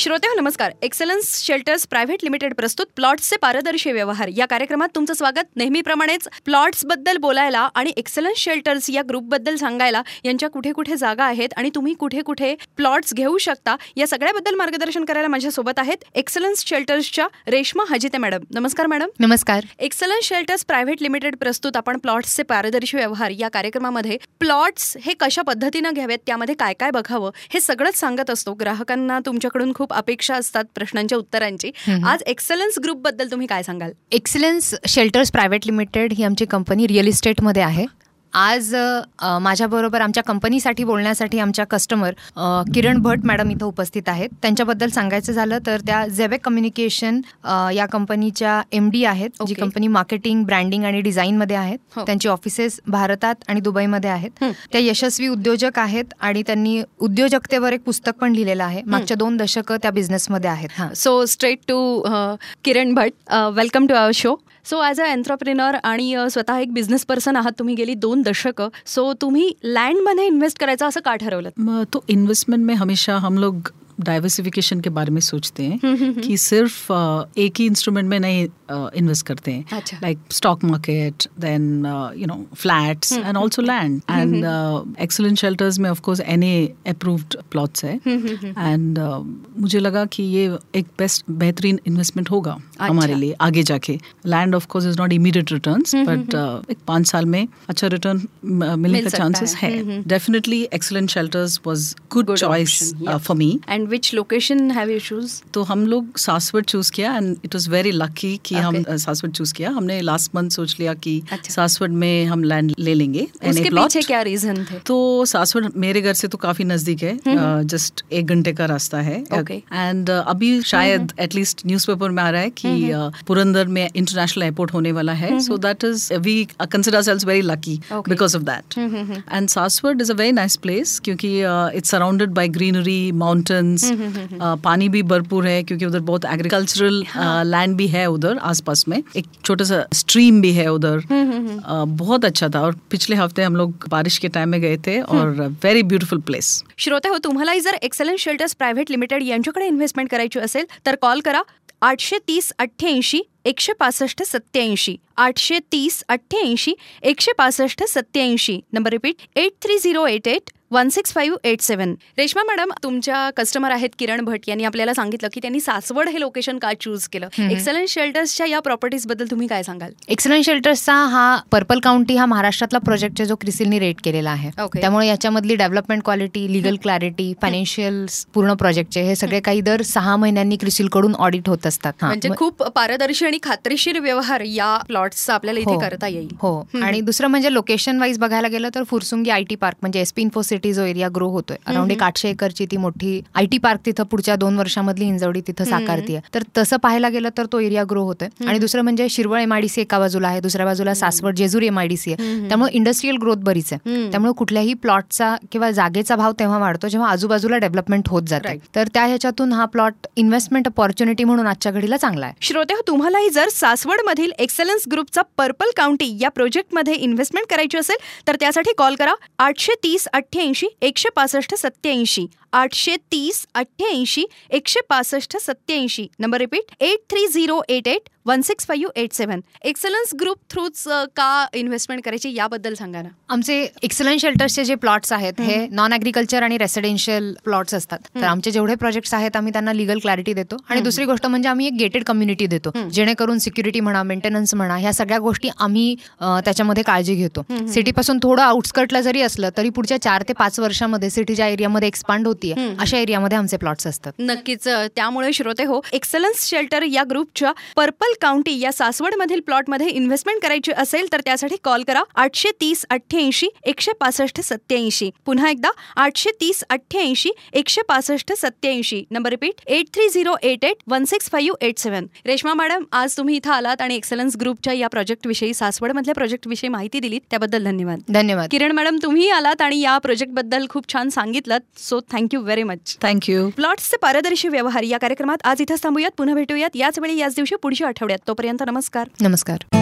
श्रोते हो नमस्कार. एक्सलन्स शेल्टर्स प्रायव्हेट लिमिटेड प्रस्तुत प्लॉट्सचे पारदर्शी व्यवहार. या कार्यक्रमात तुमचं स्वागत. नेहमीप्रमाणेच प्लॉट्सबद्दल बोलायला आणि एक्सलन्स शेल्टर्स या ग्रुपबद्दल सांगायला यांच्या कुठे कुठे जागा आहेत आणि तुम्ही कुठे कुठे प्लॉट्स घेऊ शकता या सगळ्याबद्दल मार्गदर्शन करायला माझ्यासोबत आहेत एक्सलन्स शेल्टर्सच्या रेश्मा हजिते मॅडम. नमस्कार मॅडम. नमस्कार. एक्सलन्स शेल्टर्स प्रायव्हेट लिमिटेड प्रस्तुत आपण प्लॉट्सचे पारदर्शी व्यवहार या कार्यक्रमामध्ये प्लॉट्स हे कशा पद्धतीनं घ्यावेत त्यामध्ये काय काय बघावं हे सगळंच सांगत असतो. ग्राहकांना तुमच्याकडून खूप अपेक्षा असतात प्रश्नांच्या उत्तरांची. आज एक्सलन्स ग्रुपबद्दल तुम्ही काय सांगाल? एक्सलन्स शेल्टर्स प्रायव्हेट लिमिटेड ही आमची कंपनी रिअल इस्टेटमध्ये आहे. आज माझ्याबरोबर आमच्या कंपनीसाठी बोलण्यासाठी आमच्या कस्टमर किरण भट मॅडम इथं उपस्थित आहेत. त्यांच्याबद्दल सांगायचं झालं तर त्या झेबेक कम्युनिकेशन या कंपनीच्या एम डी आहेत जी Okay. कंपनी मार्केटिंग ब्रँडिंग आणि डिझाईनमध्ये आहेत. हो. त्यांची ऑफिसेस भारतात आणि दुबईमध्ये आहेत. हं. त्या यशस्वी उद्योजक आहेत आणि त्यांनी उद्योजकतेवर एक पुस्तक पण लिहिलेलं आहे. मागच्या दोन दशकं त्या बिझनेसमध्ये आहेत. So straight to Kiran Bhat. Welcome to our show so as a entrepreneur आणि स्वतः एक बिझनेस पर्सन आहात तुम्ही गेली दोन दशकं. सो तुम्ही लँडमध्ये इन्व्हेस्ट करायचं असं का ठरवलं? तो इन्व्हेस्टमेंट में हमेशा हम लोग डाइवर्सिफिकेशन के बारे में सोचते हैं कि सिर्फ़ एक ही इंस्ट्रूमेंट में नहीं इन्वेस्ट करते हैं। अच्छा। Like stock market then you know flats and also land and excellent shelters में of course an approved plots है। एंड मुझे लगा कि ये एक बेस्ट बेहतरीन इन्वेस्टमेंट होगा हमारे लिए आगे जाके। Land of course is not immediate returns but एक पाँच साल में अच्छा रिटर्न मिलने का चांसेस है। Definitely excellent shelters was good choice for me and which location have choose तो हम लोग Saswad choose KIA and it was very lucky कि हम Okay. अ, सासवड चूज़ किया। हमने लास्ट मंथ सोच लिया कि अच्छा। सासवड में हम लैंड ले लेंगे उसके पीछे क्या रीजन थे? तो सासवड मेरे घर से तो काफ़ी नज़दीक है जस्ट एक घंटे का रास्ता है. एंड अभी शायद एटलीस्ट न्यूज़पेपर में आ रहा है कि पुरंदर में इंटरनेशनल एयरपोर्ट होने वाला है। So that is we consider selves very lucky because of that and Saswad is a very nice place क्योंकि it's surrounded by greenery mountains पानी भी भरपूर है क्योंकि उधर बहुत एग्रीकल्चरल लैंड भी है उधर आसपास में। एक छोटा सा स्ट्रीम भी है उधर। बहुत अच्छा था और पिछले हफ़्ते हम लोग बारिश के टाइम में गए थे और वेरी ब्यूटीफुल प्लेस श्रोते हो तुम्हालाही जर एक्सलन्स शेल्टर्स प्रायव्हेट लिमिटेड यांच्याकडे इन्व्हेस्टमेंट करायची असेल तर कॉल करा आठशे तीस अठ्ठ्याऐंशी एकशे पासष्ट सत्याऐंशी आठशे तीस अठ्ठ्याऐंशी एकशे पासष्ट सत्याऐंशी number repeat eight three zero eight eight one six five eight seven Reshma madam तुमच्या कस्टमर आहेत किरण भट. यांनी आपल्याला सांगितलं की त्यांनी सासवड हे लोकेशन का चूज केलं? एक्सलन्स शेल्टर्सच्या या प्रॉपर्टीजबद्दल तुम्ही काय सांगाल? एक्सलन्स शेल्टर्सचा हा पर्पल काउंटी हा महाराष्ट्रातला प्रोजेक्ट आहे जो क्रिसिलनी रेट केलेला आहे. त्यामुळे याच्यामधली development quality legal clarity financial पूर्ण प्रोजेक्टचे हे सगळे काही दर सहा महिन्यांनी क्रिसिलकडून ऑडिट होत असतात. म्हणजे खूप पारदर्शी आणि खात्रीशीर व्यवहार या प्लॉट्सचा आपल्याला इथे हो. करता येईल. हो. आणि दुसरं म्हणजे लोकेशन वाईज बघायला गेलं तर फुरसुंगी आय टी पार्क म्हणजे एसपी इन्फो सिटी जो एरिया ग्रो होतोय. अराउंड एक आठशे एकरची ती मोठी आय टी पार्क तिथं पुढच्या दोन वर्षामधली इंजवडी तिथं साकारतीये. तर तसं पाहायला गेलं तर तो एरिया ग्रो होतोय. आणि दुसरं म्हणजे शिरवळ एमआयडीसी एका बाजूला आहे दुसऱ्या बाजूला सासवड जेजूर एमआयडीसी आहे. त्यामुळे इंडस्ट्रीयल ग्रोथ बरीच आहे. त्यामुळे कुठल्याही प्लॉटचा किंवा जागेचा भाव तेव्हा वाढतो जेव्हा आजूबाजूला डेव्हलपमेंट होत जाते. तर त्या ह्याच्यातून हा प्लॉट इन्व्हेस्टमेंट अपॉर्च्युनिटी म्हणून आजच्या घडीला चांगला आहे. श्रोते तुम्हालाही जर सासवडमधील एक्सलन्स ग्रुपचा पर्पल काउंटी या प्रोजेक्टमध्ये इन्व्हेस्टमेंट करायची असेल तर त्यासाठी कॉल करा आठशे तीस अठ्ठ्याऐंशी एकशे पासष्ट सत्याऐंशी आठशे तीस अठ्ठ्याऐंशी एकशे पासष्ट सत्याऐंशी number repeat eight three zero eight eight one six five eight seven. Excellence group थ्रूच का इन्व्हेस्टमेंट करायची याबद्दल सांगा ना. आमचे एक्सलन्स शेल्टर्सचे जे प्लॉट्स आहेत हे नॉन अग्रिकल्चर आणि रेसिडेन्शियल प्लॉट्स असतात. तर आमचे जेवढे प्रोजेक्ट्स आहेत आम्ही त्यांना लिगल क्लॅरिटी देतो. आणि दुसरी गोष्ट म्हणजे आम्ही एक गेटेड कम्युनिटी देतो. जेणेकरून सिक्युरिटी म्हणा मेंटेनन्स म्हणा ह्या सगळ्या गोष्टी आम्ही त्याच्यामध्ये काळजी घेतो. सिटीपासून थोडं आउटस्कर्टला जरी असलं तरी पुढच्या चार ते पाच वर्षामध्ये सिटी ज्या एरियामध्ये एक्सपांड होतीये अशा एरियामध्ये आमचे प्लॉट्स असतात. नक्कीच त्यामुळे श्रोते हो एक्सलन्स शेल्टर या ग्रुपच्या पर्पल काउंटी या सासवडमधील प्लॉटमध्ये इन्व्हेस्टमेंट करायची असेल तर त्यासाठी कॉल करा आठशे तीस अठ्ठ्याऐंशी एकशे पासष्ट सत्याऐंशी पुन्हा एकदा आठशे तीस अठ्ठ्याऐंशी एकशे पासष्ट सत्याऐंशी number repeat eight three zero eight eight one six five eight seven. Reshma madam आज तुम्ही इथं आलात आणि एक्सलन्स ग्रुपच्या या प्रोजेक्टविषयी सासवडमधल्या प्रोजेक्टविषयी माहिती दिलीत. त्याबद्दल धन्यवाद. धन्यवाद. किरण मॅडम तुम्ही आलात आणि या प्रोजेक्टबद्दल खूप छान सांगितलं. So thank you very much thank you प्लॉट्सचे पारदर्शी व्यवहार या कार्यक्रमात आज इथंच थांबूयात. पुन्हा भेटूयात. याच वेळी याच दिवशी पुढच्या आठवड्यात. तोपर्यंत नमस्कार. नमस्कार.